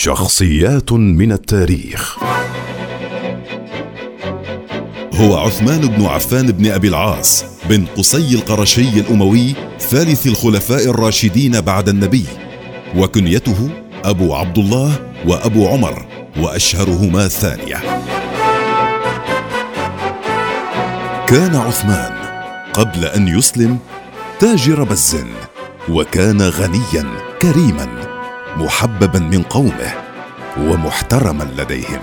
شخصيات من التاريخ. هو عثمان بن عفان بن أبي العاص بن قصي القرشي الأموي ثالث الخلفاء الراشدين بعد النبي. وكنيته أبو عبد الله وأبو عمر وأشهرهما الثانية. كان عثمان قبل أن يسلم تاجر بز وكان غنيا كريما. محببا من قومه ومحترما لديهم.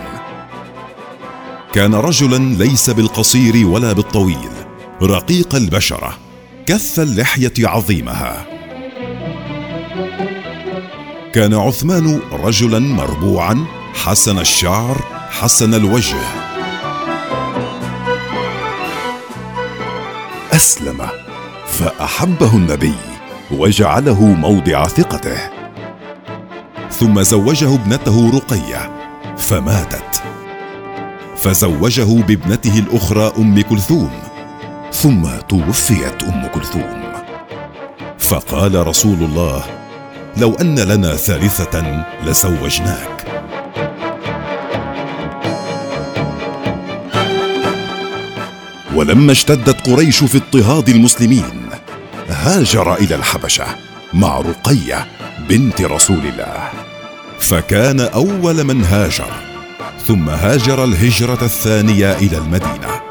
كان رجلا ليس بالقصير ولا بالطويل رقيق البشرة كث اللحية عظيمها. كان عثمان رجلا مربوعا حسن الشعر حسن الوجه. أسلم فأحبه النبي وجعله موضع ثقته. ثم زوجه ابنته رقية فماتت. فزوجه بابنته الأخرى أم كلثوم ثم توفيت أم كلثوم. فقال رسول الله لو أن لنا ثالثة لزوجناك. ولما اشتدت قريش في اضطهاد المسلمين هاجر إلى الحبشة مع رقية. بنت رسول الله. فكان أول من هاجر ثم هاجر الهجرة الثانية إلى المدينة.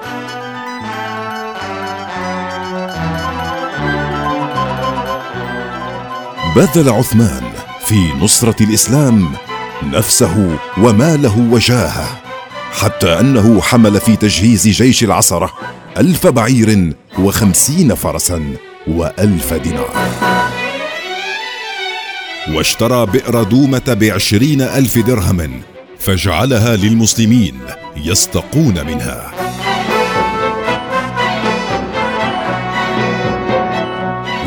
بذل عثمان في نصرة الإسلام نفسه وماله وجاهه حتى أنه حمل في تجهيز جيش العصرة ألف بعير وخمسين فرسا وألف دينار. واشترى بئر دومة بعشرين ألف درهم فجعلها للمسلمين يستقون منها.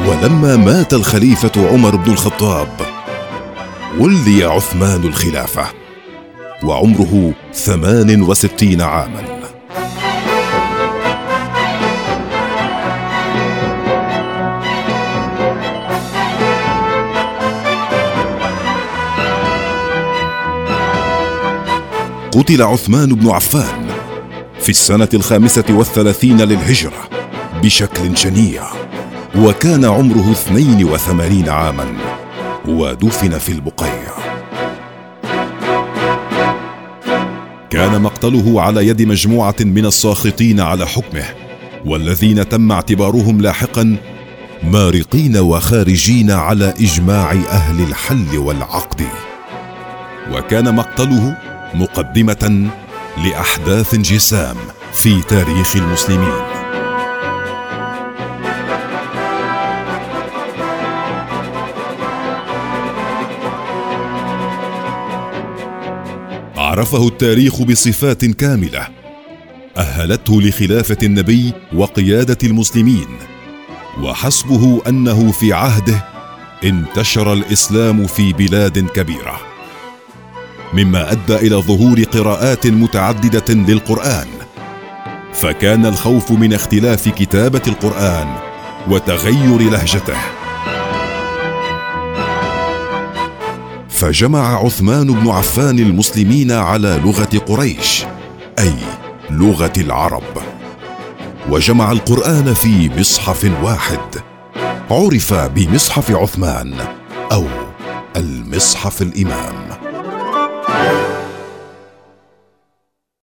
ولما مات الخليفة عمر بن الخطاب ولي عثمان الخلافة وعمره ثمان وستين عاماً. قتل عثمان بن عفان في السنة الخامسة والثلاثين للهجرة بشكل شنيع وكان عمره اثنين وثمانين عاما ودفن في البقيع. كان مقتله على يد مجموعة من الساخطين على حكمه والذين تم اعتبارهم لاحقا مارقين وخارجين على إجماع أهل الحل والعقد. وكان مقتله مقدمة لأحداث جسام في تاريخ المسلمين. عرفه التاريخ بصفات كاملة. أهلته لخلافة النبي وقيادة المسلمين. وحسبه أنه في عهده انتشر الإسلام في بلاد كبيرة. مما أدى إلى ظهور قراءات متعددة للقرآن. فكان الخوف من اختلاف كتابة القرآن وتغير لهجته. فجمع عثمان بن عفان المسلمين على لغة قريش أي لغة العرب. وجمع القرآن في مصحف واحد. عرف بمصحف عثمان أو المصحف الإمام. Bye.